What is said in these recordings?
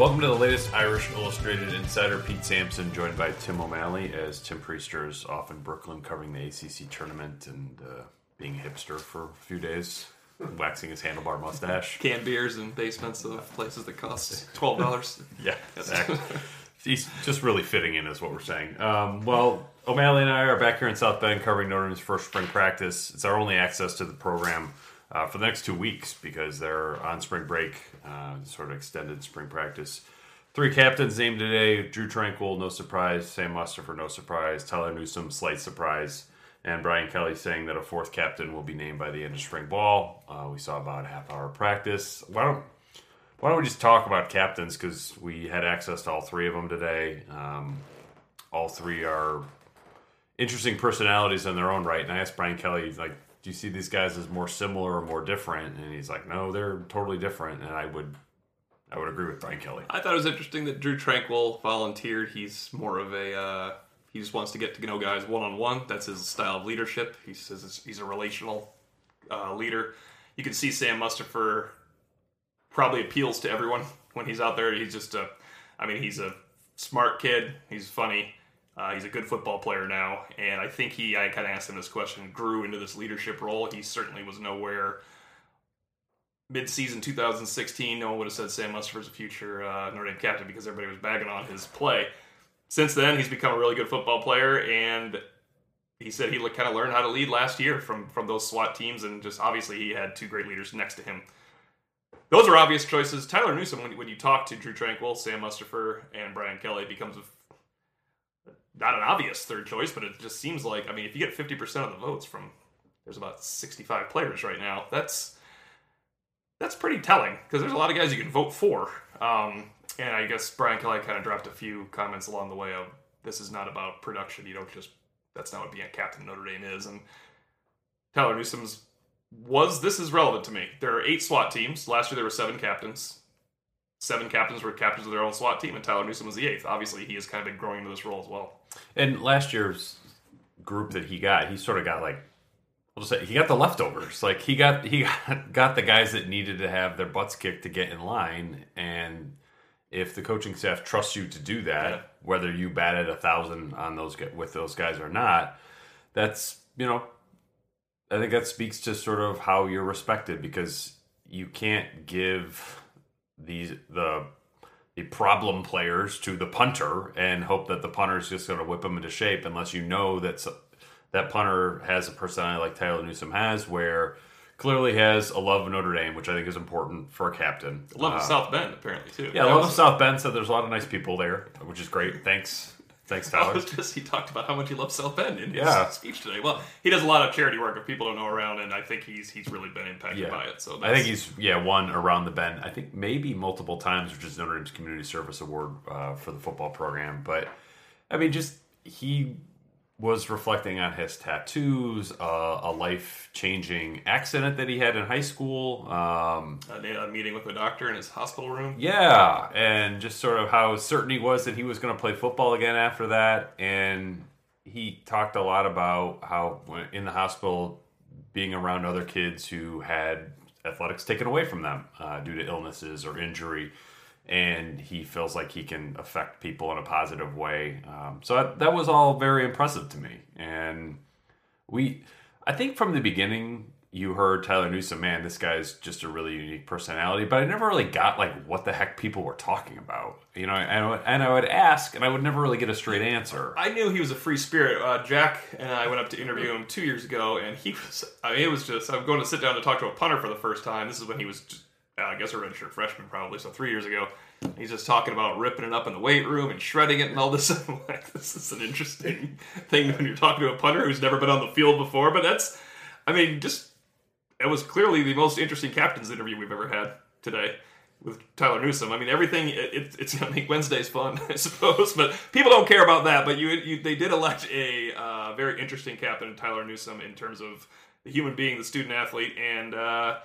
Welcome to the latest Irish Illustrated Insider. Pete Sampson, joined by Tim O'Malley, as Tim Prister is off in Brooklyn covering the ACC tournament and uh, being a hipster for a few days, waxing his handlebar mustache. canned beers in basements of places that cost twelve dollars. Yeah, exactly. He's just really fitting in, is what we're saying. Um, well, O'Malley and I are back here in South Bend covering Notre Dame's first spring practice. It's our only access to the program uh, for the next two weeks because they're on spring break, uh, sort of extended spring practice. Three captains named today Drew Tranquill, no surprise. Sam Mustipher, no surprise. Tyler Newsome, slight surprise. And Brian Kelly saying that a fourth captain will be named by the end of spring ball. Uh, we saw about a half hour practice. Why don't why don't we just talk about captains because we had access to all three of them today. Um, all three are interesting personalities in their own right. And I asked Brian Kelly, like, do you see these guys as more similar or more different? And he's like, no, they're totally different. And I would, I would agree with Brian Kelly. I thought it was interesting that Drew Tranquill volunteered. He's more of a uh, he just wants to get to know guys one on one. That's his style of leadership. He says he's a relational uh, leader. You can see Sam Mustipher probably appeals to everyone when he's out there. He's just a, I mean, he's a smart kid. He's funny. Uh, he's a good football player now, and I think he. I kind of asked him this question. Grew into this leadership role. He certainly was nowhere. Mid-season 2016, no one would have said Sam Mustipher's a future uh, Notre Dame captain because everybody was bagging on his play. Since then, he's become a really good football player, and he said he kind of learned how to lead last year from from those SWAT teams, and just obviously he had two great leaders next to him. Those are obvious choices. Tyler Newsome, when, when you talk to Drew Tranquill, Sam Mustipher, and Brian Kelly, becomes a, not an obvious third choice, but it just seems like I mean, if you get fifty percent of the votes from there's about sixty five players right now, that's that's pretty telling because there's a lot of guys you can vote for. Um, and I guess Brian Kelly kind of dropped a few comments along the way of this is not about production. You don't just that's not what being a captain Notre Dame is. And Tyler Newsome's was this is relevant to me. There are eight SWAT teams. Last year there were seven captains. Seven captains were captains of their own SWAT team, and Tyler Newsome was the eighth. Obviously, he has kind of been growing into this role as well. And last year's group that he got, he sort of got like, I'll just say, he got the leftovers. Like he got he got, got the guys that needed to have their butts kicked to get in line. And if the coaching staff trusts you to do that, Yeah. whether you batted a thousand on those with those guys or not, that's you know, I think that speaks to sort of how you're respected because you can't give these the the problem players to the punter and hope that the punter is just going to whip them into shape unless you know that that punter has a personality like Tyler Newsome has, where clearly has a love of Notre Dame, which I think is important for a captain. Love of Uh, South Bend, apparently too. Yeah, That love was- of South Bend said there's a lot of nice people there, which is great. Thanks, thanks, Tyler. just he talked about how much he loves South Bend in his Yeah. speech today. Well, he does a lot of charity work if people don't know around, and I think he's he's really been impacted Yeah. by it. So I think he's yeah won around the bend. I think maybe multiple times, which is Notre Dame's Community Service Award uh, for the football program. But I mean, just he was reflecting on his tattoos, uh, a life changing accident that he had in high school. Um, a, a meeting with a doctor in his hospital room. yeah, and just sort of how certain he was that he was going to play football again after that. And he talked a lot about how in the hospital, being around other kids who had athletics taken away from them uh, due to illnesses or injury. And he feels like he can affect people in a positive way. Um, so that, that was all very impressive to me. And we, I think from the beginning, you heard Tyler Newsome, man, this guy's just a really unique personality. But I never really got like what the heck people were talking about, you know. And, I would- and I would ask, and I would never really get a straight answer. I knew he was a free spirit. Uh, Jack and I went up to interview him two years ago, and he was. I mean, it was just. I'm going to sit down to talk to a punter for the first time. This is when he was, just, uh, I guess, a redshirt freshman, probably. So three years ago, he's just talking about ripping it up in the weight room and shredding it and all this. I'm like, this is an interesting thing when you're talking to a punter who's never been on the field before. But that's, I mean, just it was clearly the most interesting captain's interview we've ever had today. with Tyler Newsome. I mean, everything it, it, it's to make Wednesdays fun, I suppose. But people don't care about that. But you, you they did elect a uh, very interesting captain, Tyler Newsome, in terms of the human being, the student athlete, and. Uh,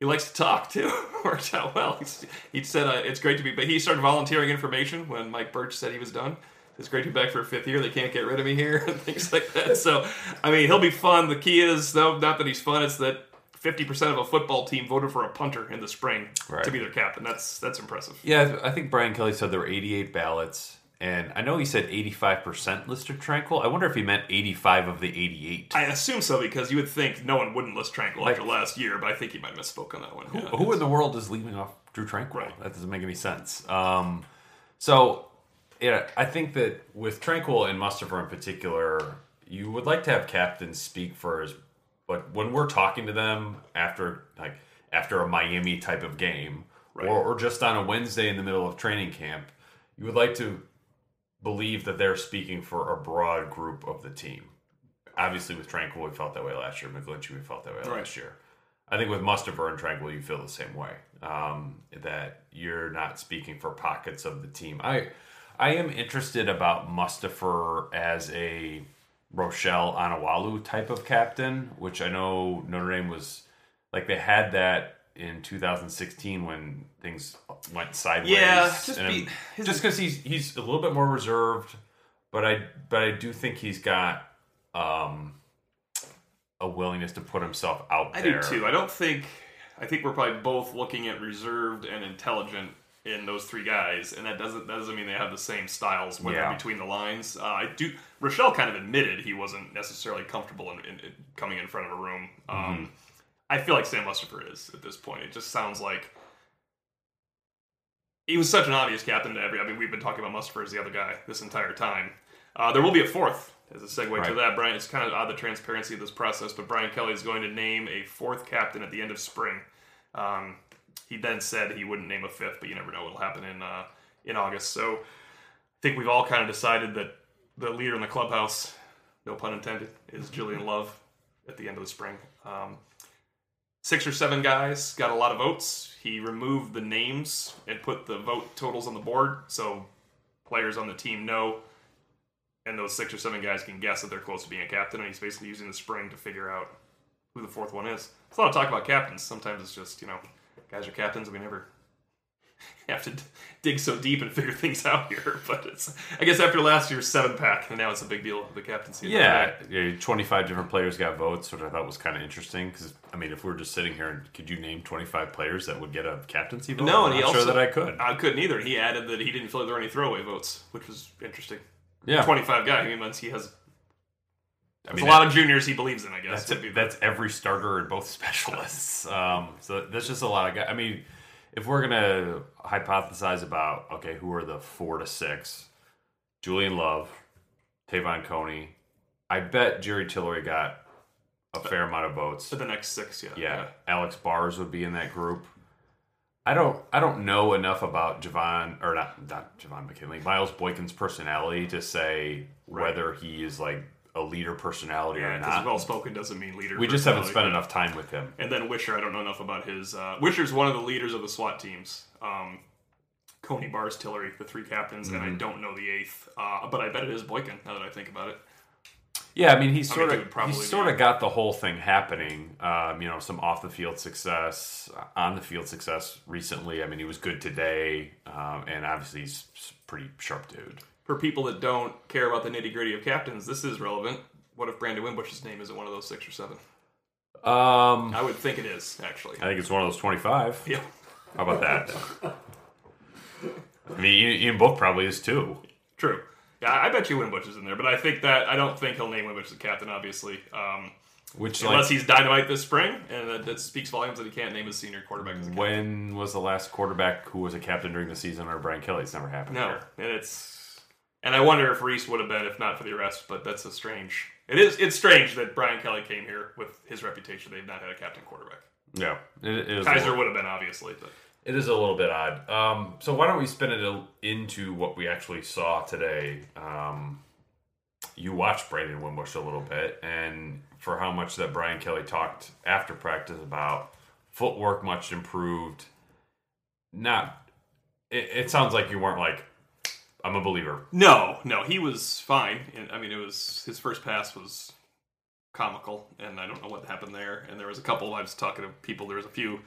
he likes to talk too. Worked out well. He's, he said uh, it's great to be, but he started volunteering information when Mike Bertsch said he was done. It's great to be back for a fifth year. They can't get rid of me here and things like that. So, I mean, he'll be fun. The key is, though, not that he's fun. It's that 50% of a football team voted for a punter in the spring Right. to be their captain. That's that's impressive. Yeah, I think Brian Kelly said there were 88 ballots, and I know he said 85% listed Tranquill. I wonder if he meant 85 of the 88. I assume so because you would think no one wouldn't list Tranquill Like- after last year, but I think he might have misspoke on that one. Yeah. Who in the world is leaving off Drew Tranquill? Right. That doesn't make any sense. Um, so, yeah, I think that with Tranquill and Mustipher in particular, you would like to have captains speak first, but when we're talking to them after like after a Miami type of game, Right. or, or just on a Wednesday in the middle of training camp, you would like to believe that they're speaking for a broad group of the team. Obviously, with Tranquill, we felt that way last year. McGlinchey, we felt that way Right. last year. I think with Mustipher and Tranquill, you feel the same way. Um, that you're not speaking for pockets of the team. I, I am interested about Mustipher as a Rochell Onwualu type of captain, which I know Notre Dame was like they had that in 2016 when things went sideways. Yeah, just And be- his- just because he's he's a little bit more reserved, but I but I do think he's got um, a willingness to put himself out I there. do too. I don't think. I think we're probably both looking at reserved and intelligent in those three guys, and that doesn't that doesn't mean they have the same styles when Yeah. between the lines. Uh, I do. Rochell kind of admitted he wasn't necessarily comfortable in, in, in coming in front of a room. Um, Mm-hmm. I feel like Sam Mustipher is at this point. It just sounds like he was such an obvious captain to every. I mean, we've been talking about Mustipher as the other guy this entire time. Uh, there will be a fourth as a segue to that. Brian, it's kind of odd the transparency of this process, but Brian Kelly is going to name a fourth captain at the end of spring. Um, he then said he wouldn't name a fifth, but you never know what'll happen in uh, in August. So I think we've all kind of decided that the leader in the clubhouse, no pun intended, is Julian Love at the end of the spring. Um, six or seven guys got a lot of votes. He removed the names and put the vote totals on the board, so players on the team know, and those six or seven guys can guess that they're close to being a captain. And he's basically using the spring to figure out who the fourth one is. It's a lot of talk about captains. Sometimes it's just you know, guys are captains. We never have to d- dig so deep and figure things out here. But it's I guess after last year's seven pack, and now it's a big deal the captaincy. Yeah, yeah, 25 different players got votes, which I thought was kind of interesting. Because I mean, if we were just sitting here, and could you name 25 players that would get a captaincy vote? No, I'm and he also sure that I could. I couldn't either. He added that he didn't feel like there were any throwaway votes, which was interesting. yeah, Twenty-five guy. I mean, once he has I mean, a lot of juniors he believes in. I guess That's that's every starter and both specialists. Um, so that's just a lot of guys. I mean, if we're gonna hypothesize about okay, who are the four to six? Julian Love, Te'von Coney. I bet Jerry Tillery got a fair amount of votes. for the next six. Yeah, Yeah, Alex Bars would be in that group. I don't I don't know enough about Javon or not not Javon McKinley, Miles Boykin's personality to say whether he is like a leader personality Yeah, or not. well spoken doesn't mean leader. we just haven't spent enough time with him. And then Weishar, I don't know enough about his. Uh, Weishar's one of the leaders of the SWAT teams. Um, Coney, Bars, Tillery, the three captains, and Mm-hmm. I don't know the eighth. Uh, but I bet it is Boykin. Now that I think about it, Yeah, I mean he's I sort mean, of he's sort of got the whole thing happening. Um, you know, some off the field success, on the field success recently. I mean, he was good today, um, and obviously he's a pretty sharp dude. For people that don't care about the nitty gritty of captains, this is relevant. What if Brandon Wimbush's name isn't one of those six or seven? Um, I would think it is actually. I think it's one of those twenty-five. Yeah, How about that? I mean, Ian Book probably is too. true. Yeah, I bet you Wimbush is in there, but I think that I don't think he'll name Wimbush the captain. Obviously, um, Which unless like, he's dynamite this spring, and that, that speaks volumes that he can't name his senior quarterback. As a captain. when was the last quarterback who was a captain during the season under Brian Kelly? It's never happened. No, here. and it's and I wonder if Rees would have been if not for the arrest. But that's a strange. It is. It's strange that Brian Kelly came here with his reputation. They've not had a captain quarterback. Yeah, it, is. Kizer would have been obviously, but It is a little bit odd. Um, so why don't we spin it into what we actually saw today? Um, you watched Brandon Wimbush a little bit, and for how much that Brian Kelly talked after practice about footwork much improved. not. It, it sounds like you weren't like, I'm a believer. No, no, he was fine. I mean, it was his first pass was comical, and I don't know what happened there. And there was a couple. I was talking to people. There was a few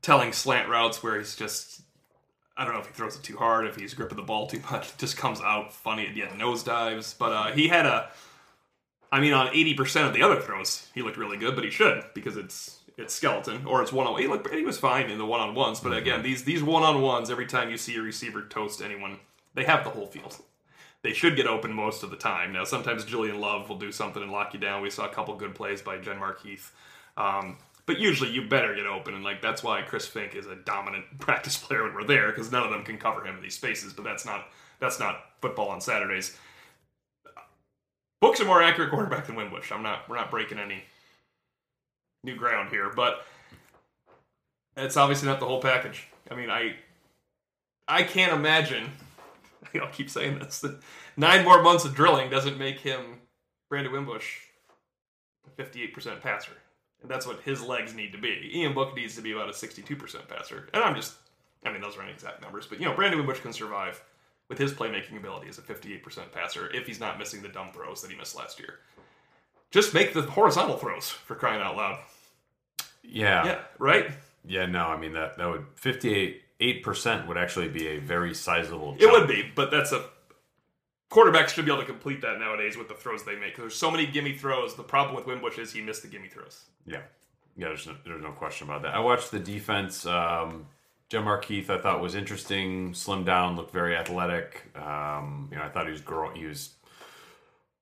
telling slant routes where he's just. I don't know if he throws it too hard, if he's gripping the ball too much. It just comes out funny at yeah, nose dives. But uh, he had a. I mean, on eighty percent of the other throws, he looked really good, but he should because it's it's skeleton or it's one on. He looked he was fine in the one on ones, but again, these these one on ones. Every time you see a receiver toast anyone, they have the whole field. They should get open most of the time. Now, sometimes Julian Love will do something and lock you down. We saw a couple good plays by Genmark Heath. Um, but usually you better get open, and like that's why Chris Finke is a dominant practice player when we're there because none of them can cover him in these spaces. But that's not that's not football on Saturdays. Book's a more accurate quarterback than Wimbush. I'm not. We're not breaking any new ground here, but it's obviously not the whole package. I mean, I I can't imagine. I'll keep saying this. That nine more months of drilling doesn't make him Brandon Wimbush a 58% passer. And that's what his legs need to be. Ian Book needs to be about a 62% passer. And I'm just, I mean, those aren't exact numbers, but you know, Brandon Wimbush can survive with his playmaking ability as a 58% passer if he's not missing the dumb throws that he missed last year. Just make the horizontal throws for crying out loud. Yeah. Yeah, right? Yeah, no, I mean that that would 58 8% would actually be a very sizable It would be, but that's a quarterbacks should be able to complete that nowadays with the throws they make. There's so many gimme throws. The problem with Wimbush is he missed the gimme throws. Yeah. Yeah, there's no, there's no question about that. I watched the defense. Um, Genmark Heath, I thought was interesting. Slimmed down, looked very athletic. Um, you know, I thought he was growing. He was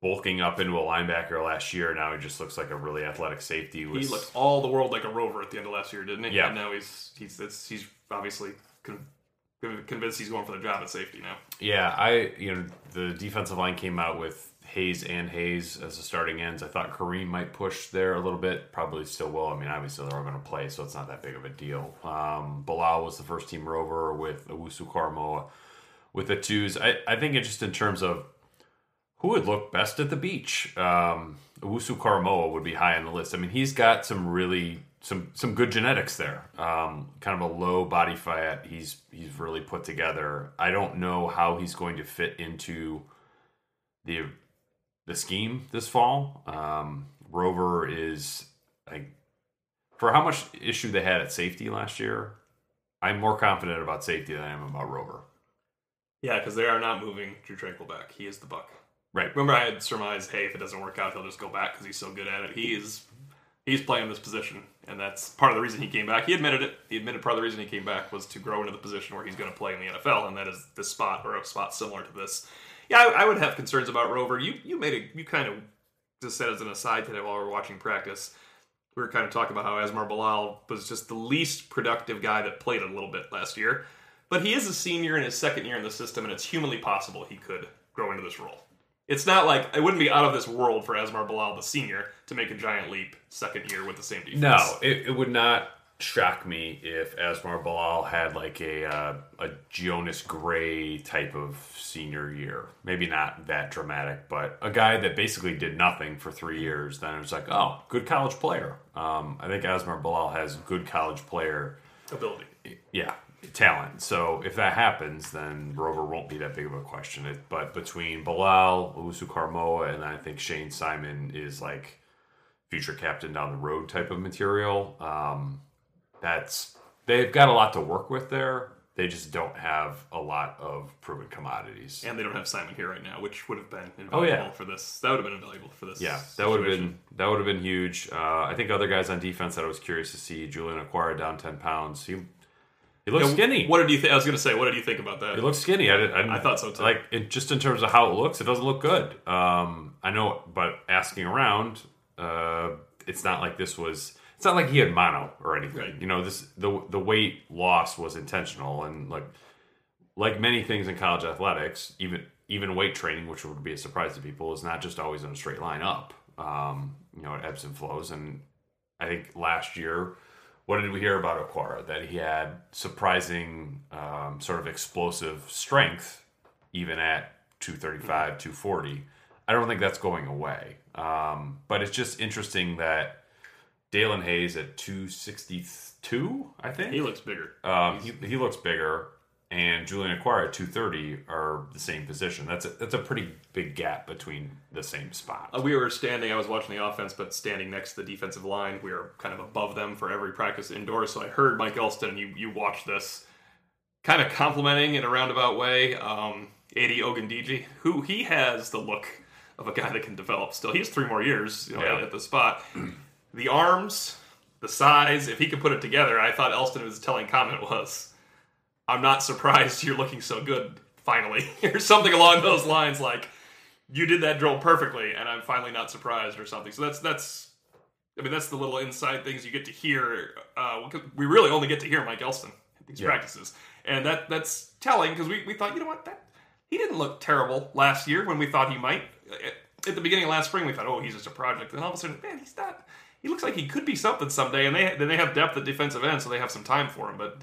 bulking up into a linebacker last year. Now he just looks like a really athletic safety. He Was, looked all the world like a rover at the end of last year, didn't he? Yeah. And now he's he's it's, he's obviously con- convinced he's going for the job at safety now. Yeah, I you know the defensive line came out with Hayes and Hayes as the starting ends. I thought Kareem might push there a little bit. Probably still will. I mean, obviously they're all going to play, so it's not that big of a deal. Um, Bilal was the first team rover with Owusu-Koramoah with the twos. I, I think it just in terms of who would look best at the beach. Um, Owusu would be high on the list. I mean, he's got some really some some good genetics there. Um, kind of a low body fat. He's he's really put together. I don't know how he's going to fit into the the scheme this fall. Um, Rover is like for how much issue they had at safety last year. I'm more confident about safety than I am about Rover. Yeah, because they are not moving Drew Tranquill back. He is the buck. Right. Remember, I had surmised, hey, if it doesn't work out, he'll just go back because he's so good at it. He is, he's playing this position, and that's part of the reason he came back. He admitted it. He admitted part of the reason he came back was to grow into the position where he's going to play in the NFL, and that is this spot or a spot similar to this. Yeah, I, I would have concerns about Rover. You you made a you kind of just said as an aside today while we were watching practice. We were kind of talking about how Asmar Bilal was just the least productive guy that played a little bit last year. But he is a senior in his second year in the system, and it's humanly possible he could grow into this role. It's not like it wouldn't be out of this world for Asmar Bilal, the senior, to make a giant leap second year with the same defense. No, it, it would not shock me if Asmar Bilal had like a uh, a Jonas Gray type of senior year. Maybe not that dramatic, but a guy that basically did nothing for three years. Then it was like, oh, good college player. Um, I think Asmar Bilal has good college player, ability. yeah, talent. So if that happens, then Rover won't be that big of a question. It, but between Bilal, Owusu-Koramoah, and I think Shayne Simon is like future captain down the road type of material. Um, that's they've got a lot to work with there. They just don't have a lot of proven commodities. And they don't have Simon here right now, which would have been invaluable Oh, yeah. for this. That would have been invaluable for this. Yeah, that would have been that would have been huge. Uh, I think other guys on defense that I was curious to see. Julian Okwara down ten pounds. He he looks Yeah, skinny. What did you think? I was going to say, what did you think about that? He looks skinny. I, did, I, didn't- I thought so, too. Like it, just in terms of how it looks, it doesn't look good. Um, I know, but asking around, uh, it's not like this was. It's not like he had mono or anything. Right. You know, this the the weight loss was intentional, and like like many things in college athletics, even even weight training, which would be a surprise to people, is not just always in a straight line up. Um, you know, it ebbs and flows, and I think last year what did we hear about Okwara? That he had surprising, um, sort of explosive strength, even at 235, 240. I don't think that's going away. Um, but it's just interesting that Daelin Hayes at 262, I think. He looks bigger. Um, he, he looks bigger, and Julian Okwara at 230 are the same position. That's a, that's a pretty big gap between the same spot. Uh, we were standing. I was watching the offense, but standing next to the defensive line. We were kind of above them for every practice indoors. So I heard Mike Elston. You you watched this, kind of complimenting in a roundabout way. Um, Ade Ogundeji, who he has the look of a guy that can develop. Still, he has three more years you know, Yeah. at, at the spot. The arms, the size. If he could put it together, I thought Elston was telling comment was, "I'm not surprised you're looking so good." Finally, or something along those lines, like you did that drill perfectly, and I'm finally not surprised, or something. So that's that's, I mean, that's the little inside things you get to hear. Uh, we really only get to hear Mike Elston at these Yeah. practices, and that that's telling because we, we thought, you know what, that he didn't look terrible last year when we thought he might. At- the beginning of last spring, we thought, oh, he's just a project, and all of a sudden, man, he's not. He looks like he could be something someday, and they then they have depth at defensive end, so they have some time for him, but.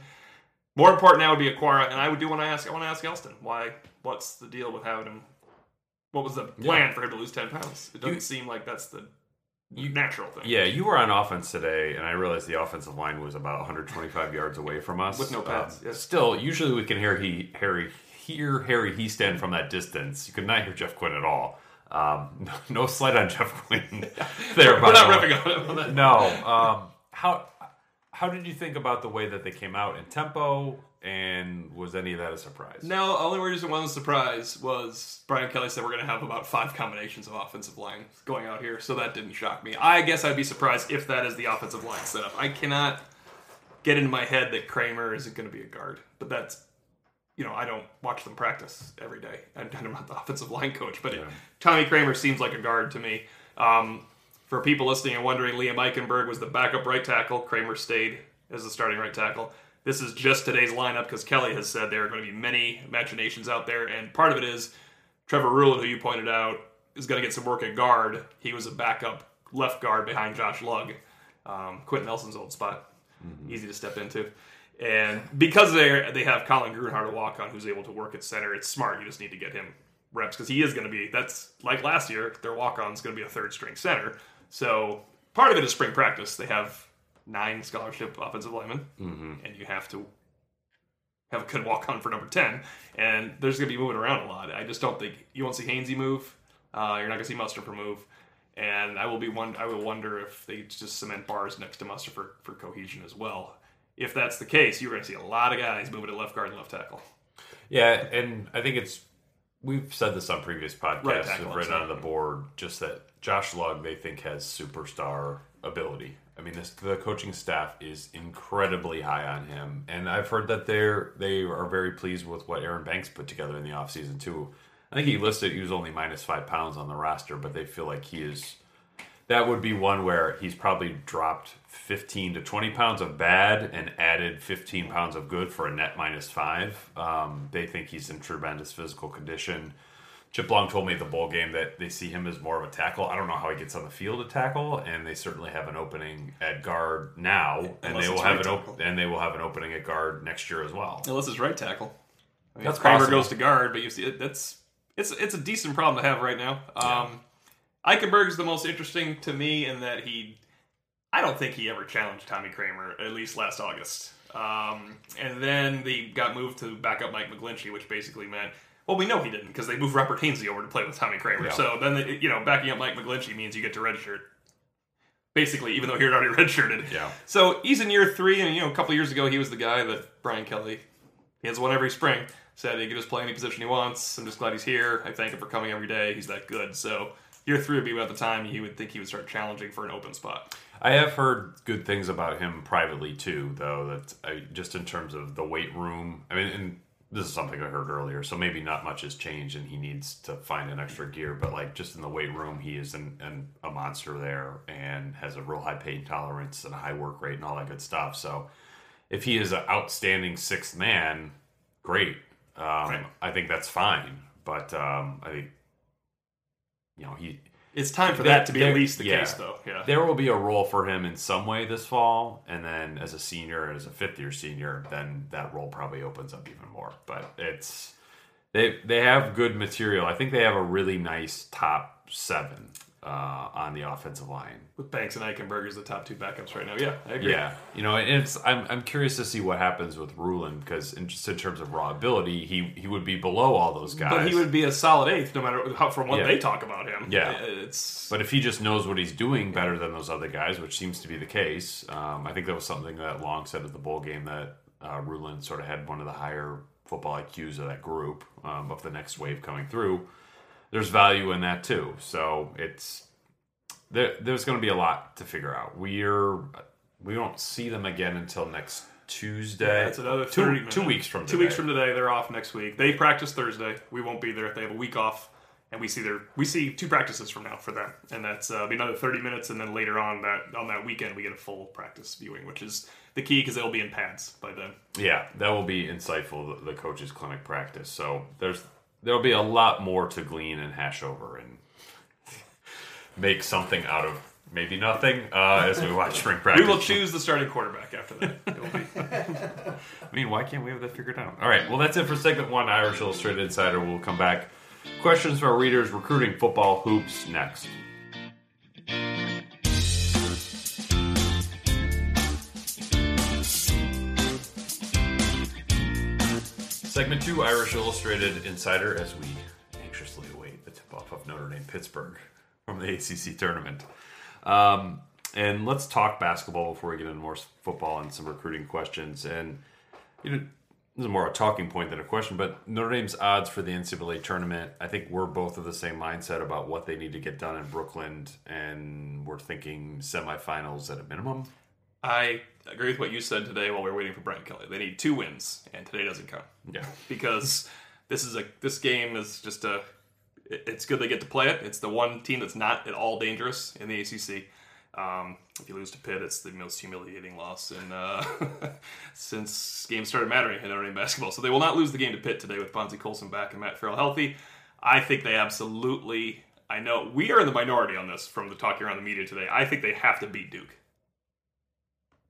More important now would be Okwara, and I would do want to ask. I want to ask Elston why. What's the deal with having him? What was the plan for him to lose ten pounds? It doesn't You- seem like that's the natural thing. Yeah, you were on offense today, and I realized the offensive line was about 125 yards away from us With no pads, Um, yes. Still, usually we can hear he Harry hear Harry Hiestand from that distance. You could not hear Jeff Quinn at all. Um, no, no slight on Jeff Quinn. there, we're not ripping on him. on that. No. Um, how how did you think about the way that they came out in tempo, and was any of that a surprise? No, only reason one surprise was Brian Kelly said we're going to have about five combinations of offensive line going out here, so that didn't shock me. I guess I'd be surprised if that is the offensive line setup. I cannot get into my head that Kramer isn't going to be a guard, but that's you know I don't watch them practice every day. I'm not the offensive line coach, but it, Tommy Kramer seems like a guard to me. Um, for people listening and wondering, Liam Eichenberg was the backup right tackle. Kramer stayed as the starting right tackle. This is just today's lineup because Kelly has said there are going to be many machinations out there, and part of it is Trevor Ruhland, who you pointed out, is going to get some work at guard. He was a backup left guard behind Josh Lugg, um, Quenton Nelson's old spot. Easy to step into. And because they they have Colin Grunhard to walk on, who's able to work at center, it's smart. You just need to get him reps because he is going to be. That's like last year. Their walk on is going to be a third string center. So part of it is spring practice. They have nine scholarship offensive linemen, and you have to have a good walk on for number 10. And there's going to be moving around a lot. I just don't think you won't see Hainsey move. Uh, you're not going to see Mustipher move. And I will be one. I will wonder if they just cement bars next to Mustipher for, for cohesion as well. If that's the case, you're going to see a lot of guys moving to left guard and left tackle. Yeah, and I think it's we've said this on previous podcasts. Right tackle, we've written on the board just that Josh Lugg they think has superstar ability. I mean, this, the coaching staff is incredibly high on him, and I've heard that they're they are very pleased with what Aaron Banks put together in the offseason too. I think he listed he was only minus five pounds on the roster, but they feel like he is. That would be one where he's probably dropped 15 to 20 pounds of bad and added 15 pounds of good for a net minus five. Um, they think he's in tremendous physical condition. Chip Long told me at the bowl game that they see him as more of a tackle. I don't know how he gets on the field to tackle, and they certainly have an opening at guard now, and they will it's have right an tackle. op- and they will have an opening at guard next year as well. Unless it's right tackle. I mean, That's Kramer goes to guard, but you see, it, that's it's it's a decent problem to have right now. Um, Eichenberg is the most interesting to me in that he, I don't think he ever challenged Tommy Kramer at least last August. Um, and then they got moved to back up Mike McGlinchey, which basically meant. Well, we know he didn't because they moved Robert Hainsey over to play with Tommy Kramer. Yeah. So then, they, you know, backing up Mike McGlinchey means you get to redshirt. Basically, even though he had already redshirted. Yeah. So he's in year three, and you know, a couple years ago, he was the guy that Brian Kelly, he has one every spring, said he could just play any position he wants. I'm just glad he's here. I thank him for coming every day. He's that good. So year three would be about the time he would think he would start challenging for an open spot. I have heard good things about him privately too, though. That I, just in terms of the weight room. I mean, and this is something I heard earlier, so maybe not much has changed, and he needs to find an extra gear. But like just in the weight room, he is an, an, a monster there, and has a real high pain tolerance and a high work rate and all that good stuff. So if he is an outstanding sixth man, great. Um, Right. I think that's fine. But um, I think you know he It's time for There- that to be there- at least the yeah. case, though. Yeah. there will be a role for him in some way this fall, and then as a senior, as a fifth year senior, then that role probably opens up even more. But it's they they have good material. I think they have a really nice top seven. Uh, on the offensive line. With Banks and Eichenberg as the top two backups right now. Yeah, I agree. Yeah, you know, and it's I'm I'm curious to see what happens with Ruhland because in, just in terms of raw ability, he he would be below all those guys. But he would be a solid eighth, no matter how, from what Yeah. they talk about him. Yeah. it's But if he just knows what he's doing better than those other guys, which seems to be the case, um, I think that was something that Long said at the bowl game that uh, Ruhland sort of had one of the higher football IQs of that group um, of the next wave coming through. There's value in that too. So it's there, there's going to be a lot to figure out. We're we don't see them again until next Tuesday. That's another two, 30 two weeks from two today. weeks from today. They're off next week. They practice Thursday. We won't be there. They have a week off, and we see their we see two practices from now for them, and that's uh, be another thirty minutes, and then later on that on that weekend we get a full practice viewing, which is the key because they'll be in pads by then. Yeah, that will be insightful. The, the coaches' clinic practice. So there's there'll be a lot more to glean and hash over and make something out of maybe nothing uh, as we watch spring practice. We will choose the starting quarterback after that. I mean, why can't we have that figured out? All right, well, that's it for segment one. Irish Illustrated Insider. We'll come back. Questions for our readers: recruiting, football, hoops. Next. Segment two, Irish Illustrated Insider, as we anxiously await the tip-off of Notre Dame Pittsburgh from the ACC tournament. Um, and let's talk basketball before we get into more football and some recruiting questions. And you know, this is more a talking point than a question, but Notre Dame's odds for the NCAA tournament, I think we're both of the same mindset about what they need to get done in Brooklyn, and we're thinking semifinals at a minimum. I agree with what you said today while we were waiting for Brian Kelly. They need two wins, and today doesn't count. Yeah. because this is a this game is just a it's good they get to play it. It's the one team that's not at all dangerous in the ACC. Um, if you lose to Pitt, it's the most humiliating loss in uh, since games started mattering in Notre Dame basketball. So they will not lose the game to Pitt today with Bonzi Colson back and Matt Farrell healthy. I think they absolutely. I know we are in the minority on this from the talk around the media today. I think they have to beat Duke.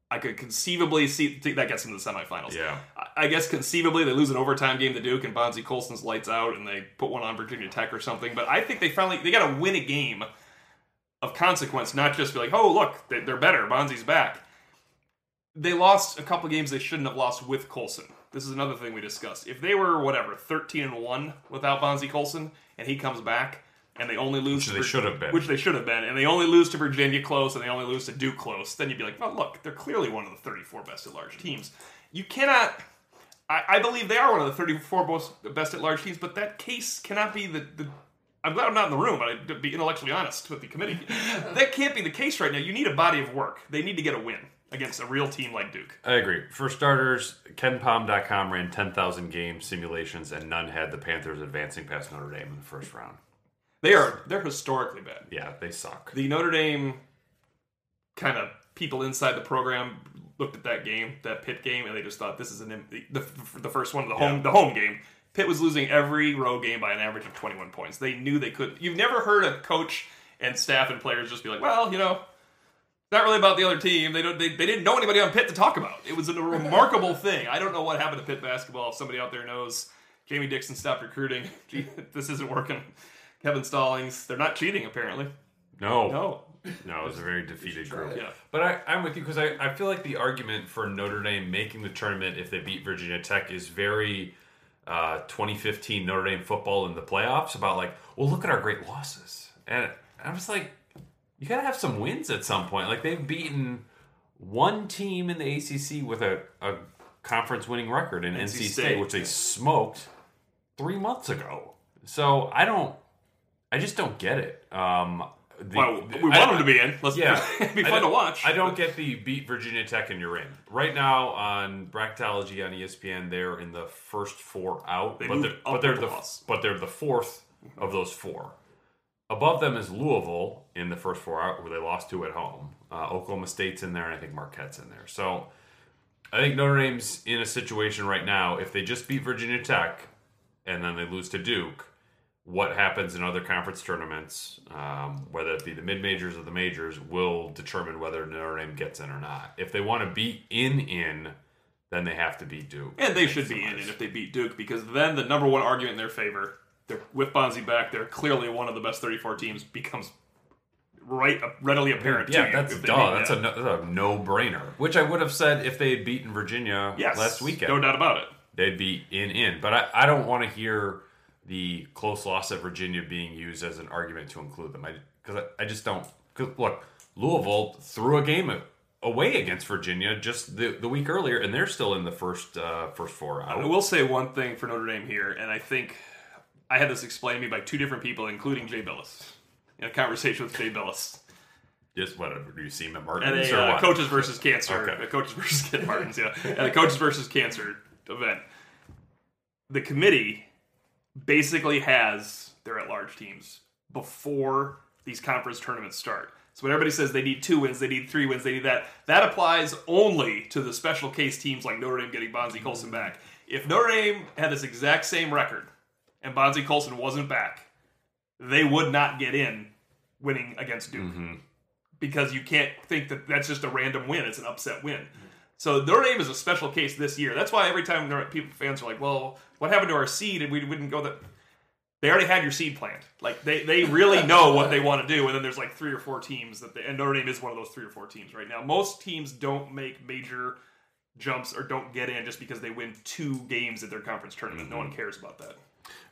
I could conceivably see that gets them to the semifinals. Yeah. I- guess conceivably they lose an overtime game to Duke and Bonzi Colson's lights out and they put one on Virginia Tech or something. But I think they finally they got to win a game of consequence, not just be like, oh look, they- they're better. Bonzi's back. They lost a couple games they shouldn't have lost with Colson. This is another thing we discussed. If they were whatever thirteen and one without Bonzi Colson and he comes back and they only lose Which to they Vir- should have been. which they should have been, and they only lose to Virginia close, and they only lose to Duke close, then you'd be like, well, look, they're clearly one of the 34 best at large teams. You cannot. I, I believe they are one of the 34 most best at large teams, but that case cannot be the. the I'm glad I'm not in the room, but I'd be intellectually honest with the committee. that can't be the case right now. You need a body of work. They need to get a win against a real team like Duke. I agree. For starters, KenPom.com ran 10,000 game simulations, and none had the Panthers advancing past Notre Dame in the first round. They are they're historically bad. Yeah, they suck. the Notre Dame kind of people inside the program looked at that game, that Pitt game, and they just thought this is an the, the, the first one, the home the home game. Pitt was losing every road game by an average of 21 points. They knew they could. You've never heard a coach and staff and players just be like, "Well, you know, it's not really about the other team. They don't. They, they didn't know anybody on Pitt to talk about. It was a remarkable thing. I don't know what happened to Pitt basketball. If somebody out there knows, Jamie Dixon stopped recruiting. Gee, this isn't working. Kevin Stallings. They're not cheating apparently. No. No. No, it was a very defeated group. Yeah. But I, I'm with you because I, I feel like the argument for Notre Dame making the tournament if they beat Virginia Tech is very uh, 2015 Notre Dame football in the playoffs about like, well, look at our great losses. And I was like, you got to have some wins at some point. Like they've beaten one team in the ACC with a, a conference winning record in NC, State, State. which they smoked three months ago. So I don't, I just don't get it. Um, the- Well, we I- want them to be in. Let's yeah, be fun to watch. I don't get the beat Virginia Tech and you're in. Right now on Bracketology on ESPN, they're in the first four out, They but they're, but they're the loss. but they're the fourth of those four. Above them is Louisville in the first four out, where they lost two at home. Uh, Oklahoma State's in there, and I think Marquette's in there. So I think Notre Dame's in a situation right now. If they just beat Virginia Tech and then they lose to Duke, what happens in other conference tournaments, um, whether it be the mid majors or the majors, will determine whether Notre Dame gets in or not. If they want to be in, in, then they have to beat Duke. and they should be in it if they beat Duke because then the number one argument in their favor, they're with Bonzi back, they're clearly one of the best 34 teams, becomes right readily apparent. Yeah, to that's duh. That's that. a, no, that's a no-brainer. Which I would have said if they had beaten Virginia yes, last weekend. No doubt about it. They'd be in in. But I, I don't want to hear the close loss of Virginia being used as an argument to include them. I because I, I just don't. Look, Louisville threw a game away against Virginia just the, the week earlier, and they're still in the first uh, first four I will say one thing for Notre Dame here, and I think I had this explained to me by two different people, including Jay Bilas, in a conversation with Jay Bilas. Just what do you see him at Martin's a or uh, what? coaches versus cancer, Okay. coaches versus Kid Martins, yeah, at a coaches versus cancer event. The committee basically has their at-large teams before these conference tournaments start. So when everybody says they need two wins, they need three wins, they need that, that applies only to the special case teams like Notre Dame getting Bonzi Colson back. If Notre Dame had this exact same record and Bonzi Colson wasn't back, they would not get in winning against Duke mm-hmm. because you can't think that that's just a random win. It's an upset win. So Notre Dame is a special case this year. That's why every time people fans are like, "Well, what happened to our seed?" and we wouldn't go that. They already had your seed planned. Like they, they really know what they want to do. And then there's like three or four teams that they, and Notre Dame is one of those three or four teams right now. Most teams don't make major jumps or don't get in just because they win two games at their conference tournament. No one cares about that.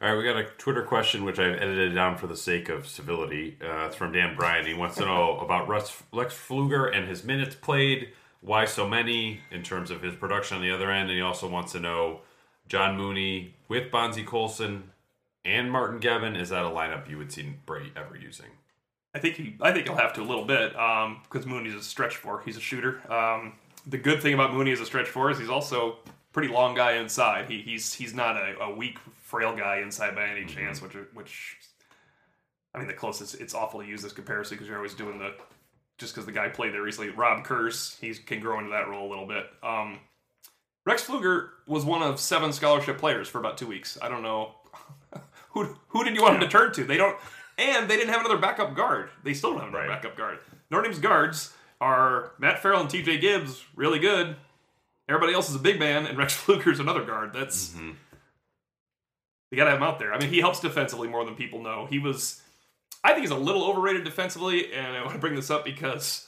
All right, we got a Twitter question which I've edited down for the sake of civility. Uh, it's from Dan Bryan. He wants to know about Russ, Rex Pflueger and his minutes played. Why so many in terms of his production on the other end, and he also wants to know John Mooney with Bonzi Colson and Martinas Geben. Is that a lineup you would see Brey ever using? I think he, I think he'll have to a little bit because Mooney's a stretch four. He's a shooter. Um, the good thing about Mooney as a stretch four is he's also pretty long guy inside. He, he's he's not a, a weak, frail guy inside by any chance. Which which I mean, the closest it's awful to use this comparison because you're always doing the just because the guy played there recently. Rob Kurz, he can grow into that role a little bit. Um, Rex Pflueger was one of seven scholarship players for about two weeks. I don't know who who did you want him to turn to? They don't, and they didn't have another backup guard. They still don't have another Right. backup guard. Notre Dame's guards are Matt Farrell and T.J. Gibbs, really good. Everybody else is a big man, and Rex Pflueger's another guard. That's you got to have him out there. I mean, he helps defensively more than people know. He was, I think, he's a little overrated defensively, and I want to bring this up because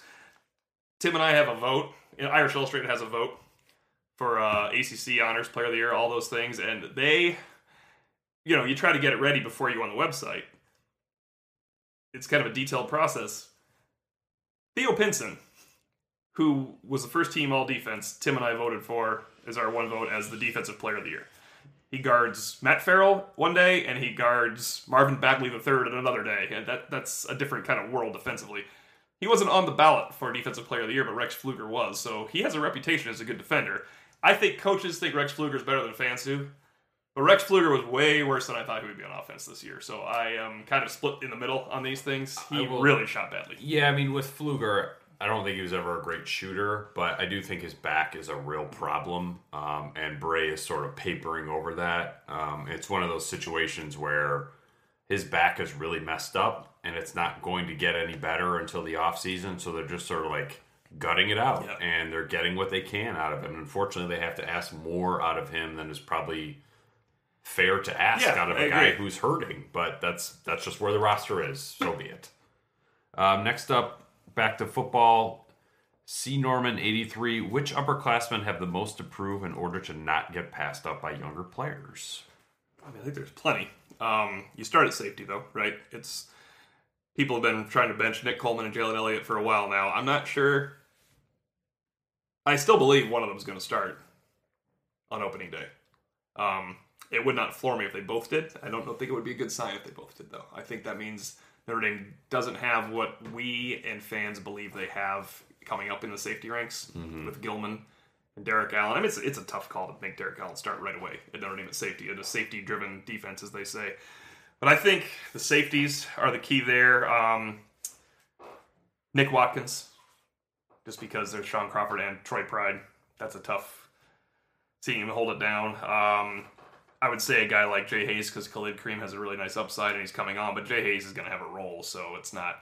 Tim and I have a vote. You know, Irish Illustrated has a vote for uh, ACC Honors Player of the Year, all those things, and they, you know, you try to get it ready before you on the website. It's kind of a detailed process. Theo Pinson, who was the first team all defense, Tim and I voted for as our one vote as the defensive player of the year. He guards Matt Farrell one day, and he guards Marvin Bagley the third another day, and that that's a different kind of world defensively. He wasn't on the ballot for defensive player of the year, but Rex Pflueger was, so he has a reputation as a good defender. I think coaches think Rex Pflueger is better than fans do, but Rex Pflueger was way worse than I thought he would be on offense this year. So I am kind of split in the middle on these things. He will- really shot badly. Yeah, I mean, with Pflueger, I don't think he was ever a great shooter, but I do think his back is a real problem, um, and Brey is sort of papering over that. Um, it's one of those situations where his back is really messed up, and it's not going to get any better until the offseason, so they're just sort of like gutting it out, Yeah. and they're getting what they can out of him. Unfortunately, they have to ask more out of him than is probably fair to ask Yeah, out of I a guy who's hurting, but that's that's just where the roster is. So be it. Um, next up, back to football. C. Norman, 83. Which upperclassmen have the most to prove in order to not get passed up by younger players? I mean, I think there's plenty. Um, you start at safety though, right? It's people have been trying to bench Nick Coleman and Jalen Elliott for a while now. I'm not sure. I still believe one of them is going to start on opening day. Um, it would not floor me if they both did. I don't think it would be a good sign if they both did, though. I think that means Notre Dame doesn't have what we and fans believe they have coming up in the safety ranks with Gilman and Derrik Allen. I mean, it's, it's a tough call to make Derrik Allen start right away at Notre Dame at safety, in a safety driven defense, as they say. But I think the safeties are the key there. Um, Nick Watkins, just because there's Shaun Crawford and Troy Pride. That's a tough seeing him hold it down. Um, I would say a guy like Jay Hayes because Khalid Kareem has a really nice upside and he's coming on, but Jay Hayes is going to have a role, so it's not.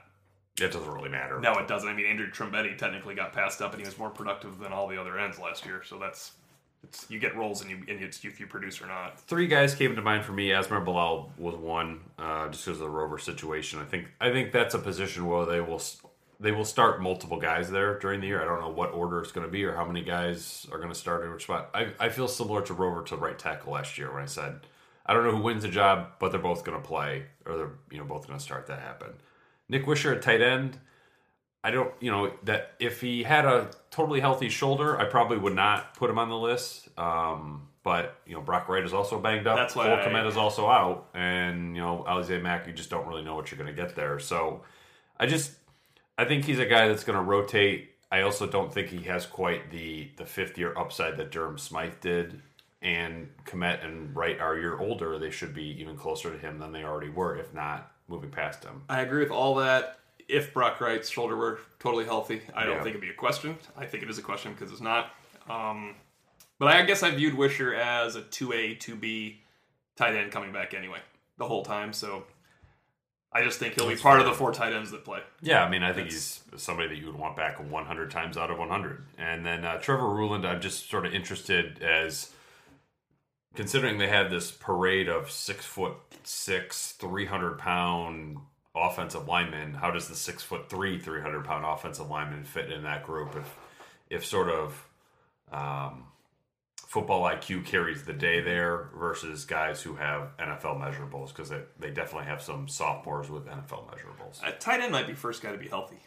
It doesn't really matter. No, it doesn't. I mean, Andrew Trumbetti technically got passed up and he was more productive than all the other ends last year, so that's it's, you get roles and you and it's if you produce or not. Three guys came to mind for me. Asmar Bilal was one, uh, just because of the Rover situation. I think I think that's a position where they will they will start multiple guys there during the year. I don't know what order it's going to be or how many guys are going to start in which spot. I, I feel similar to Rover to right tackle last year when I said I don't know who wins the job, but they're both going to play or they're you know both going to start. That happen. Nick Weishar at tight end. I don't, you know, that if he had a totally healthy shoulder, I probably would not put him on the list. Um, but you know, Brock Wright is also banged up. That's why Cole I- is also out, and you know, Alize Mack, you just don't really know what you're going to get there. So, I just, I think he's a guy that's going to rotate. I also don't think he has quite the the fifth year upside that Durham Smythe did. And Kmet and Wright are a year older. They should be even closer to him than they already were, if not moving past him. I agree with all that. If Brock Wright's shoulder were totally healthy, I don't Yeah. think it'd be a question. I think it is a question because it's not. Um, but I guess I viewed Weishar as a two A, two B tight end coming back anyway the whole time. So I just think he'll be part of the four tight ends that play. Yeah, I mean, I think That's- he's somebody that you would want back 100 times out of 100. And then uh, Trevor Ruhland, I'm just sort of interested as considering they had this parade of six foot six, 300 pound offensive linemen. How does the six foot three, 300 pound offensive lineman fit in that group? If if sort of um, football IQ carries the day there versus guys who have NFL measurables because they, they definitely have some sophomores with NFL measurables. A tight end might be first guy to be healthy,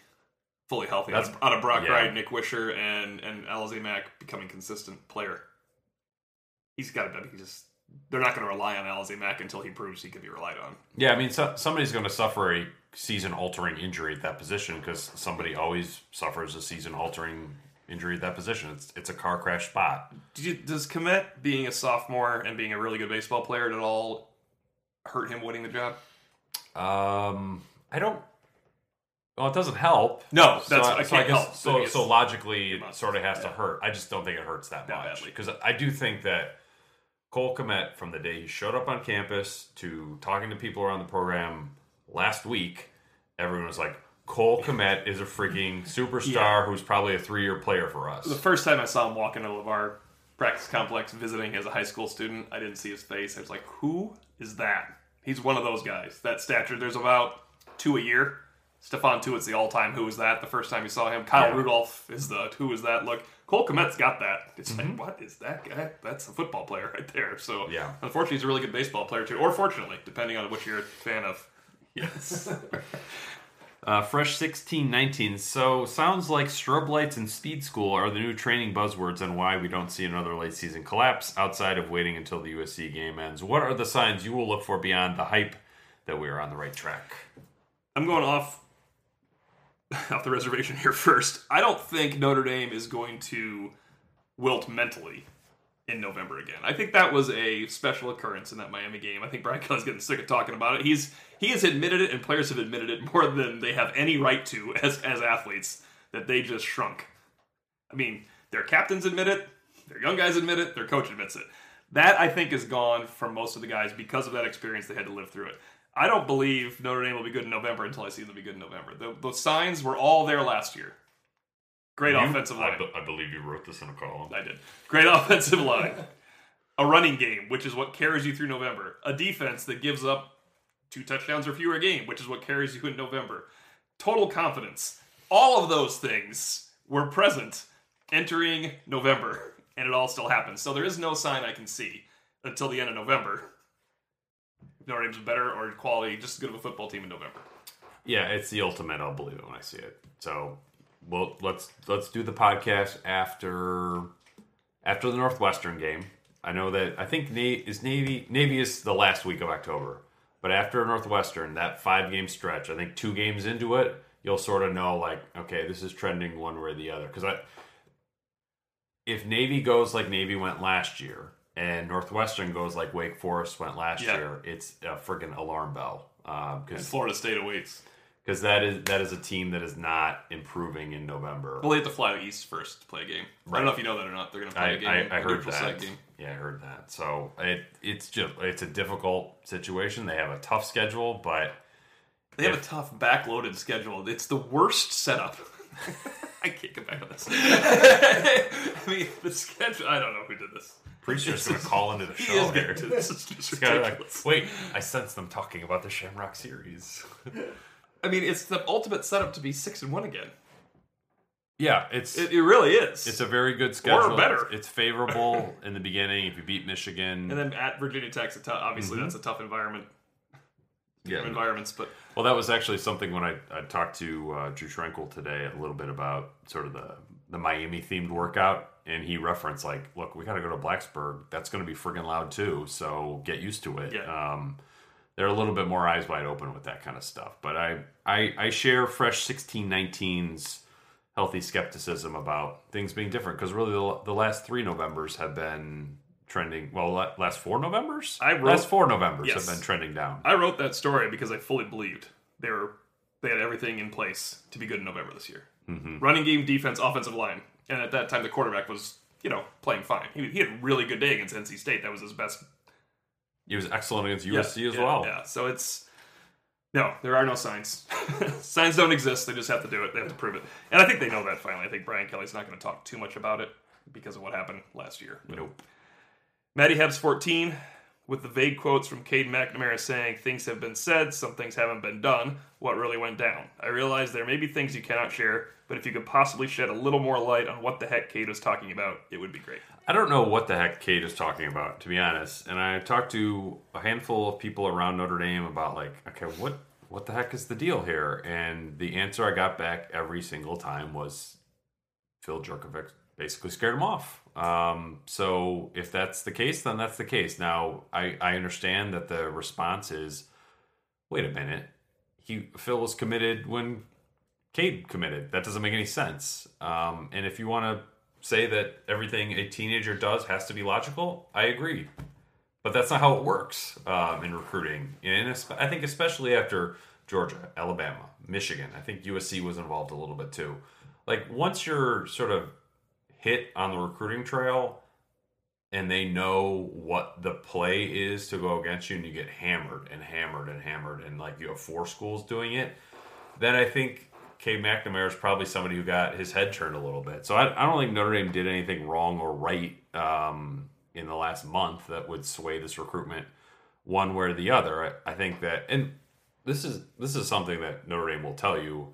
fully healthy. That's- out, of, Brock yeah. Wright, Nick Weishar, and and Alize Mack becoming consistent player. He's got to be just they're not going to rely on Alize Mack until he proves he can be relied on. Yeah, I mean, so, somebody's going to suffer a season-altering injury at that position because somebody always suffers a season-altering injury at that position. It's it's a car crash spot. Did you, does Kmet being a sophomore and being a really good baseball player at all hurt him winning the job? Um, I don't. Well, it doesn't help. No, that's I, I so I guess help. so. So logically, it sort of has to hurt. I just don't think it hurts that, That much because I do think that Cole Kmet, from the day he showed up on campus to talking to people around the program last week, everyone was like, "Cole Kmet is a freaking superstar Yeah. who's probably a three-year player for us." the first time I saw him walk into LaBar practice complex visiting as a high school student, I didn't see his face. I was like, who is that? He's one of those guys. That stature. There's about two a year. Stephon Tuitt's the all-time who is that the first time you saw him. Kyle Yeah. Rudolph is the who is that look. Cole Kmet's got that. It's Mm-hmm. like, what is that guy? That's a football player right there. So Yeah. unfortunately, he's a really good baseball player too. Or fortunately, depending on which you're a fan of. Yes. Uh, Fresh sixteen nineteen. So sounds like strobe lights and speed school are the new training buzzwords and why we don't see another late season collapse outside of waiting until the USC game ends. What are the signs you will look for beyond the hype that we are on the right track? I'm going off off the reservation here first. I don't think Notre Dame is going to wilt mentally in November again. I think that was a special occurrence in that Miami game. I think Brian Kelly's getting sick of talking about it. He's he has admitted it, and players have admitted it more than they have any right to as as athletes that they just shrunk. I mean, their captains admit it, their young guys admit it, their coach admits it. That I think is gone from most of the guys because of that experience they had to live through it. I don't believe Notre Dame will be good in November until I see them be good in November. The, the signs were all there last year. Great You- offensive line. I, be- I believe you wrote this in a column. I did. Great offensive line. A running game, which is what carries you through November. A defense that gives up two touchdowns or fewer a game, which is what carries you in November. Total confidence. All of those things were present entering November, and it all still happens. So there is no sign I can see until the end of November. Notre Dame's better or quality, just as good of a football team in November. Yeah, it's the ultimate. I'll believe it when I see it. So, well, let's let's do the podcast after after the Northwestern game. I know that I think Na- is Navy Navy is the last week of October, but after Northwestern, that five game stretch, I think two games into it, you'll sort of know like, okay, this is trending one way or the other. Because I, if Navy goes like Navy went last year, and Northwestern goes like Wake Forest went last Yeah. year, it's a freaking alarm bell. Um, because Florida State awaits. Because that is that is a team that is not improving in November. Well, they have to fly to East first to play a game. I don't know if you know that or not. They're going to play I, a game. I, I heard that. Yeah, I heard that. So it it's just it's a difficult situation. They have a tough schedule, but They have a tough backloaded schedule. It's the worst setup. I can't get back on this. I mean, the schedule. I don't know who did this. Preacher's going to call into the He show is here. to this. Is just He's like, ridiculous. Wait, I sense them talking about the Shamrock series. I mean, it's the ultimate setup to be six and one again. yeah, it's It, it really is. it's a very good schedule. better. It's, it's favorable in the beginning if you beat Michigan. and then at Virginia Tech's a. Obviously, Mm-hmm. that's a tough environment. yeah, Environments, but Well, that was actually something when I, I talked to uh, Drue Tranquill today a little bit about sort of the, the Miami themed workout. And he referenced, like, look, we got to go to Blacksburg. That's going to be friggin' loud too. So get used to it. Yeah. Um, they're a little bit more eyes wide open with that kind of stuff. But I, I, I share Fresh 1619's healthy skepticism about things being different because really the, the last three Novembers have been trending. Well, last four Novembers? I wrote- last four Novembers Yes. have been trending down. I wrote that story because I fully believed they were they had everything in place to be good in November this year. Mm-hmm. Running game, defense, offensive line, and at that time the quarterback was you know playing fine. He, he had a really good day against NC State. That was his best He was excellent against Yeah, USC as yeah, well. Yeah, so it's no, there are no signs. signs don't exist. They just have to do it. They have to prove it, and I think they know that finally. I think Brian Kelly's not going to talk too much about it because of what happened last year. Nope. Matty Hebs 14 with the vague quotes from Cade McNamara saying things have been said, some things haven't been done. What really went down? I realize there may be things you cannot share, but if you could possibly shed a little more light on what the heck Cade was talking about, it would be great. I don't know what the heck Cade is talking about, to be honest. And I talked to a handful of people around Notre Dame about like, okay, what what the heck is the deal here? And the answer I got back every single time was Phil Jurkovec basically scared him off. Um, so if that's the case, then that's the case. Now I, I understand that the response is, wait a minute, he Phil was committed when Cade committed. That doesn't make any sense. Um, and if you want to say that everything a teenager does has to be logical, I agree. But that's not how it works um, in recruiting. And I think especially after Georgia, Alabama, Michigan, I think USC was involved a little bit too. Like once you're sort of hit on the recruiting trail and they know what the play is to go against you and you get hammered and hammered and hammered and like you have four schools doing it, then I think Cade McNamara is probably somebody who got his head turned a little bit. So I, I don't think Notre Dame did anything wrong or right um, in the last month that would sway this recruitment one way or the other. I, I think that, and this is this is something that Notre Dame will tell you.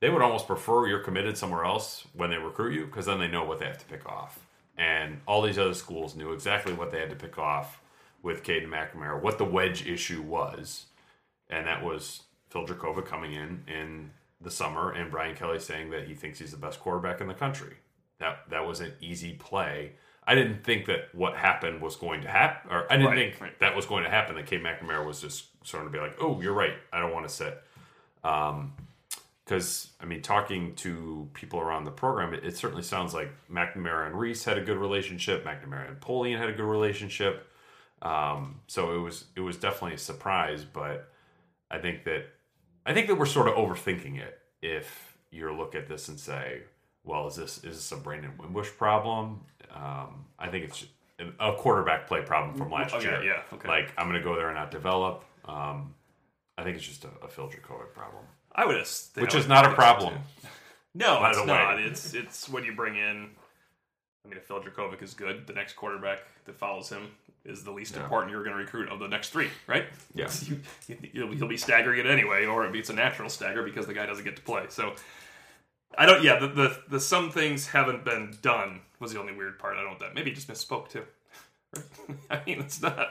They would almost prefer you're committed somewhere else when they recruit you because then they know what they have to pick off. And all these other schools knew exactly what they had to pick off with Caden McNamara, what the wedge issue was, and that was Phil Jurkovec coming in in the summer and Brian Kelly saying that he thinks he's the best quarterback in the country. That that was an easy play. I didn't think that what happened was going to happen, or I didn't Right, think right. that was going to happen. That Cade McNamara was just sort of be like, "Oh, you're right. I don't want to sit." Because I mean, talking to people around the program, it, it certainly sounds like McNamara and Rees had a good relationship. McNamara and Polian had a good relationship. Um, so it was it was definitely a surprise, but I think that I think that we're sort of overthinking it if you look at this and say, well, is this is this a Brandon Wimbush problem? Um, I think it's a quarterback play problem from last Okay, year. yeah, okay. Like I'm going to go there and not develop. Um, I think it's just a, a Phil Jurkovec problem, I would have, which is not a problem. No, it's not. way. It's it's when you bring in. I mean, if Phil Jurkovec is good, the next quarterback that follows him is the least Yeah. important you're going to recruit of the next three, right? Yeah. You, he'll, he'll be staggering it anyway, or it's a natural stagger because the guy doesn't get to play. So, I don't. Yeah, the the, the some things haven't been done was the only weird part. I don't know that. Maybe he just misspoke too. I mean, it's not.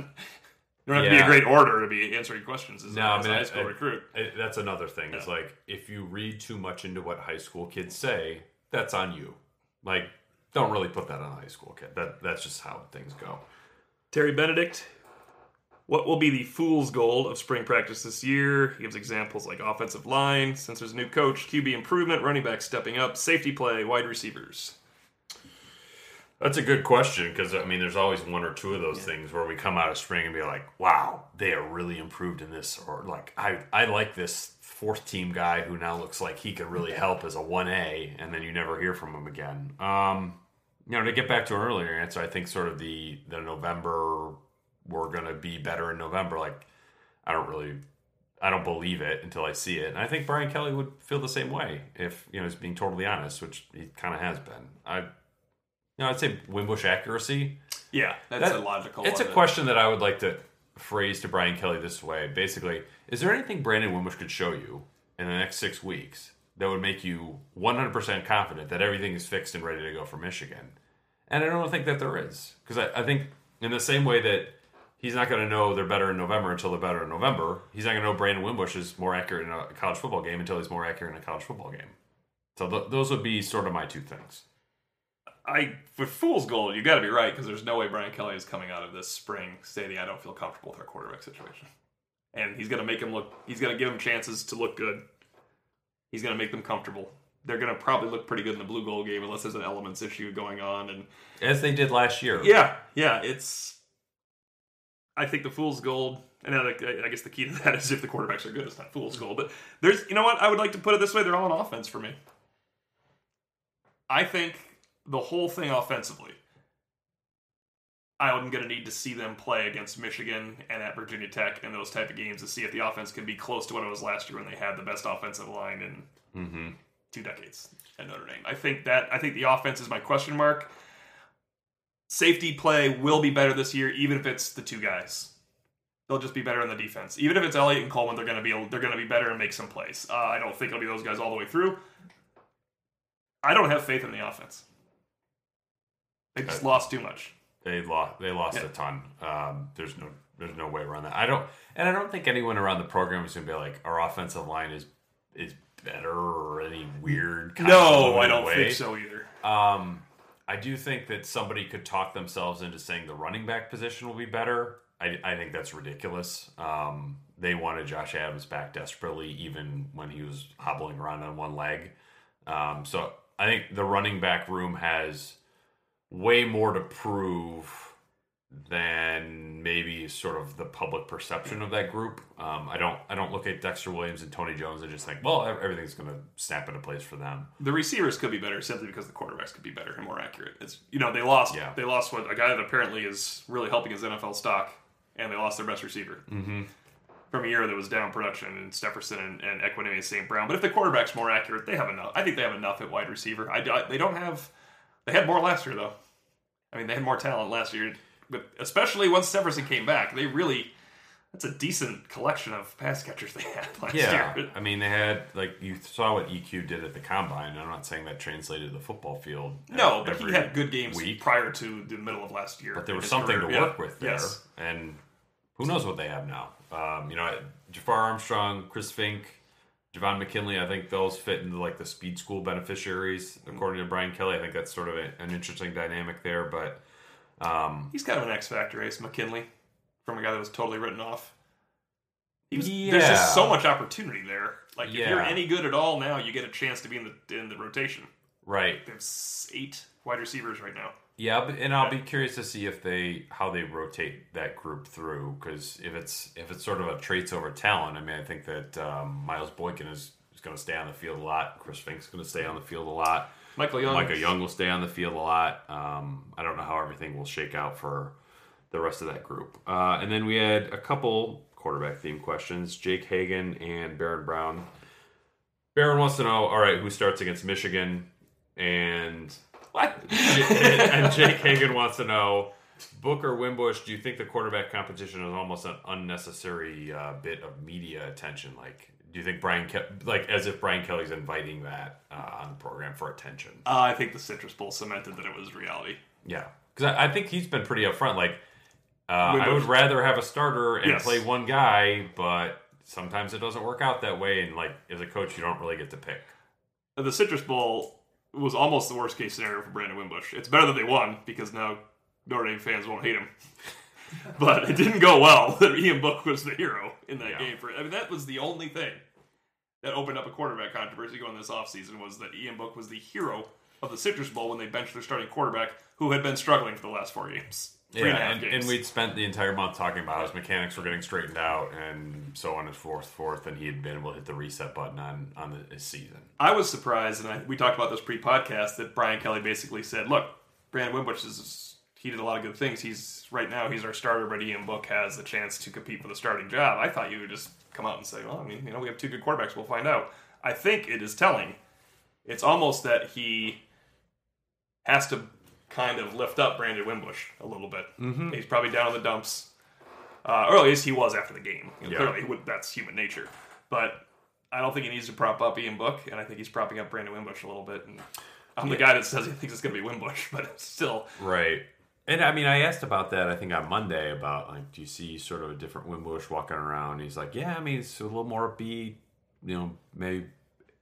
You don't have to be a great orator to be answering questions as, No, a, I mean, a I- high school I- recruit. It, that's another thing. It's like if you read too much into what high school kids say, that's on you. Like, don't really put that on a high school kid. That that's just how things go. Terry Benedict. What will be the fool's gold of spring practice this year? He gives examples like offensive line, since there's a new coach, QB improvement, running back stepping up, safety play, wide receivers. That's a good question because I mean, there's always one or two of those things where we come out of spring and be like, "Wow, they are really improved in this," or like, "I I like this fourth team guy who now looks like he could really help as a one A," and then you never hear from him again. Um, you know, to get back to an earlier answer, I think sort of the the November we're gonna be better in November. Like, I don't really. I don't believe it until I see it. And I think Brian Kelly would feel the same way if you know he's being totally honest, which he kind of has been. I, you know, I'd say Wimbush accuracy. Yeah, that's That- a logical. It's a question that I would like to phrase to Brian Kelly this way. Basically, is there anything Brandon Wimbush could show you in the next six weeks that would make you 100% confident that everything is fixed and ready to go for Michigan? And I don't think that there is. Because I, I think, in the same way that he's not going to know they're better in November until they're better in November, he's not going to know Brandon Wimbush is more accurate in a college football game until he's more accurate in a college football game. So th- those would be sort of my two things. I for fool's gold, you got to be right because there's no way Brian Kelly is coming out of this spring stating I don't feel comfortable with our quarterback situation, and he's going to make him look. He's going to give him chances to look good. He's going to make them comfortable. They're going to probably look pretty good in the blue goal game unless there's an elements issue going on. And As they did last year. yeah, yeah, it's. I think the fool's gold, and I, I guess the key to that is if the quarterbacks are good, it's not fool's gold. But there's, you know what? I would like to put it this way: they're all on offense for me. I think the whole thing offensively, I'm going to need to see them play against Michigan and at Virginia Tech and those type of games to see if the offense can be close to what it was last year when they had the best offensive line in Mm-hmm. two decades at Notre Dame. I think that I think the offense is my question mark. Safety play will be better this year, even if it's the two guys. They'll just be better in the defense. Even if it's Elliott and Coleman, they're going to be they're going to be better and make some plays. Uh, I don't think it'll be those guys all the way through. I don't have faith in the offense. They just lost too much. They lost. They lost Yeah. a ton. Um, there's no. There's no way around that. I don't. And I don't think anyone around the program is going to be like our offensive line is is better or any weird. No, I don't way. think so either. Um, I do think that somebody could talk themselves into saying the running back position will be better. I, I think that's ridiculous. Um, they wanted Josh Adams back desperately, even when he was hobbling around on one leg. Um, so I think the running back room has way more to prove than maybe sort of the public perception of that group. Um, I don't I don't look at Dexter Williams and Tony Jones and just think, well, everything's going to snap into place for them. The receivers could be better simply because the quarterbacks could be better and more accurate. It's you know they lost Yeah. they lost what a guy that apparently is really helping his NFL stock, and they lost their best receiver Mm-hmm. from a year that was down production in Stepherson and, and Equanimeous St. Brown. But if the quarterback's more accurate, they have enough. I think they have enough at wide receiver. I, I- they don't have. They had more last year though. I mean, they had more talent last year, but especially once Stepherson came back, they really. That's a decent collection of pass catchers they had last Yeah, year. I mean they had like you saw what EQ did at the combine. I'm not saying that translated to the football field. No, but he had good games week. prior to the middle of last year. But there was something career. to Yeah. work with there, Yes. and who knows what they have now? Um, you know, Jafar Armstrong, Chris Finke, Javon McKinley. I think those fit into like the speed school beneficiaries, according to Brian Kelly. I think that's sort of a, an interesting dynamic there. But um, He's kind of an X factor, Ace McKinley, from a guy that was totally written off. He was, There's just so much opportunity there. Like if you're any good at all now, you get a chance to be in the in the rotation. right, They have eight wide receivers right now. Yeah, and I'll be curious to see if they how they rotate that group through because if it's if it's sort of a traits over talent, I mean, I think that um, Miles Boykin is, is going to stay on the field a lot. Chris Finke's going to stay on the field a lot. Michael Young. Micah Young will stay on the field a lot. Um, I don't know how everything will shake out for the rest of that group. Uh, and then we had a couple quarterback theme questions: Jake Hagan and Baron Brown. Baron wants to know, all right, who starts against Michigan, and What? and Jake Hagan wants to know, Booker Wimbush, do you think the quarterback competition is almost an unnecessary uh, bit of media attention? Like, do you think Brian, Ke- like, as if Brian Kelly's inviting that uh, on the program for attention? Uh, I think the Citrus Bowl cemented that it was reality. Yeah, because I, I think he's been pretty upfront. Like, uh, I would rather have a starter and Yes. play one guy, but sometimes it doesn't work out that way. And like, as a coach, you don't really get to pick. The Citrus Bowl was almost the worst case scenario for Brandon Wimbush. It's better that they won because now Notre Dame fans won't hate him. but it didn't go well that Ian Book was the hero in that Yeah. game. For I mean, that was the only thing that opened up a quarterback controversy going this offseason was that Ian Book was the hero of the Citrus Bowl when they benched their starting quarterback who had been struggling for the last four games. Three and yeah, half and, and we'd spent the entire month talking about how his mechanics were getting straightened out and so on and forth, forth, and he had been able to hit the reset button on on the, his season. I was surprised, and I, we talked about this pre-podcast that Brian Kelly basically said, "Look, Brandon Wimbush is he did a lot of good things. He's right now he's our starter, but Ian Book has the chance to compete for the starting job. I thought you would just come out and say, well, I mean, you know, we have two good quarterbacks. We'll find out. I think it is telling. It's almost that he has to kind of lift up Brandon Wimbush a little bit. Mm-hmm. He's probably down in the dumps. Uh, or at least he was after the game. You know, Yeah. Clearly, would, that's human nature. But I don't think he needs to prop up Ian Book, and I think he's propping up Brandon Wimbush a little bit. And I'm the guy that says he thinks it's going to be Wimbush, but it's still, Right. And I mean, I asked about that. I think on Monday about like, do you see sort of a different Wimbush walking around? He's like, yeah. I mean, it's a little more upbeat. You know, maybe.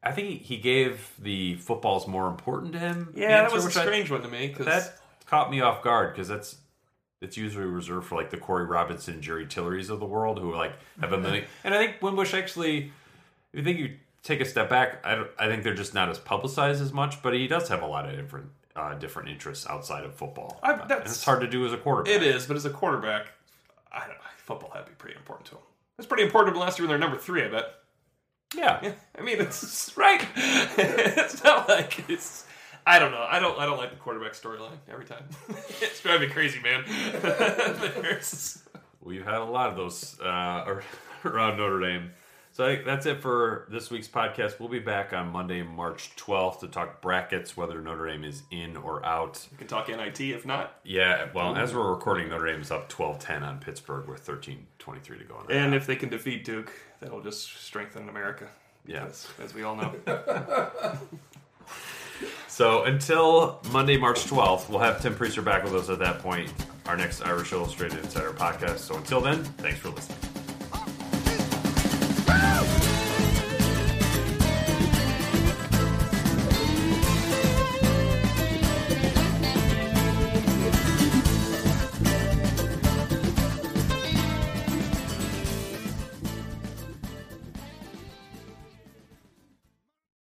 I think he- gave the football's more important to him. yeah, that was a which I- strange one to me because that caught me off guard because that's it's usually reserved for like the Corey Robinson, Jerry Tillerys of the world who like have a million. and I think Wimbush actually, if you think you take a step back, I, I think they're just not as publicized as much. But he does have a lot of different uh, different interests outside of football. I- Uh, and it's hard to do as a quarterback. It is, but as a quarterback, I don't. Football had to be pretty important to him. It's pretty important to him last year when they're number three, I bet. Yeah. Yeah, I mean, it's right. it's not like it's. I don't know. I don't. I don't like the quarterback storyline every time. it's driving me crazy, man. We've had a lot of those uh, around Notre Dame. So I think that's it for this week's podcast. We'll be back on Monday, March 12th to talk brackets, whether Notre Dame is in or out. we can talk NIT if not. Yeah, well, as we're recording, Notre Dame is up 12-10 on Pittsburgh with 13-23 to go. That And if they can defeat Duke, that'll just strengthen America. Yeah. As we all know. So until Monday, March 12th, we'll have Tim Prister back with us at that point, our next Irish Illustrated Insider podcast. So until then, thanks for listening.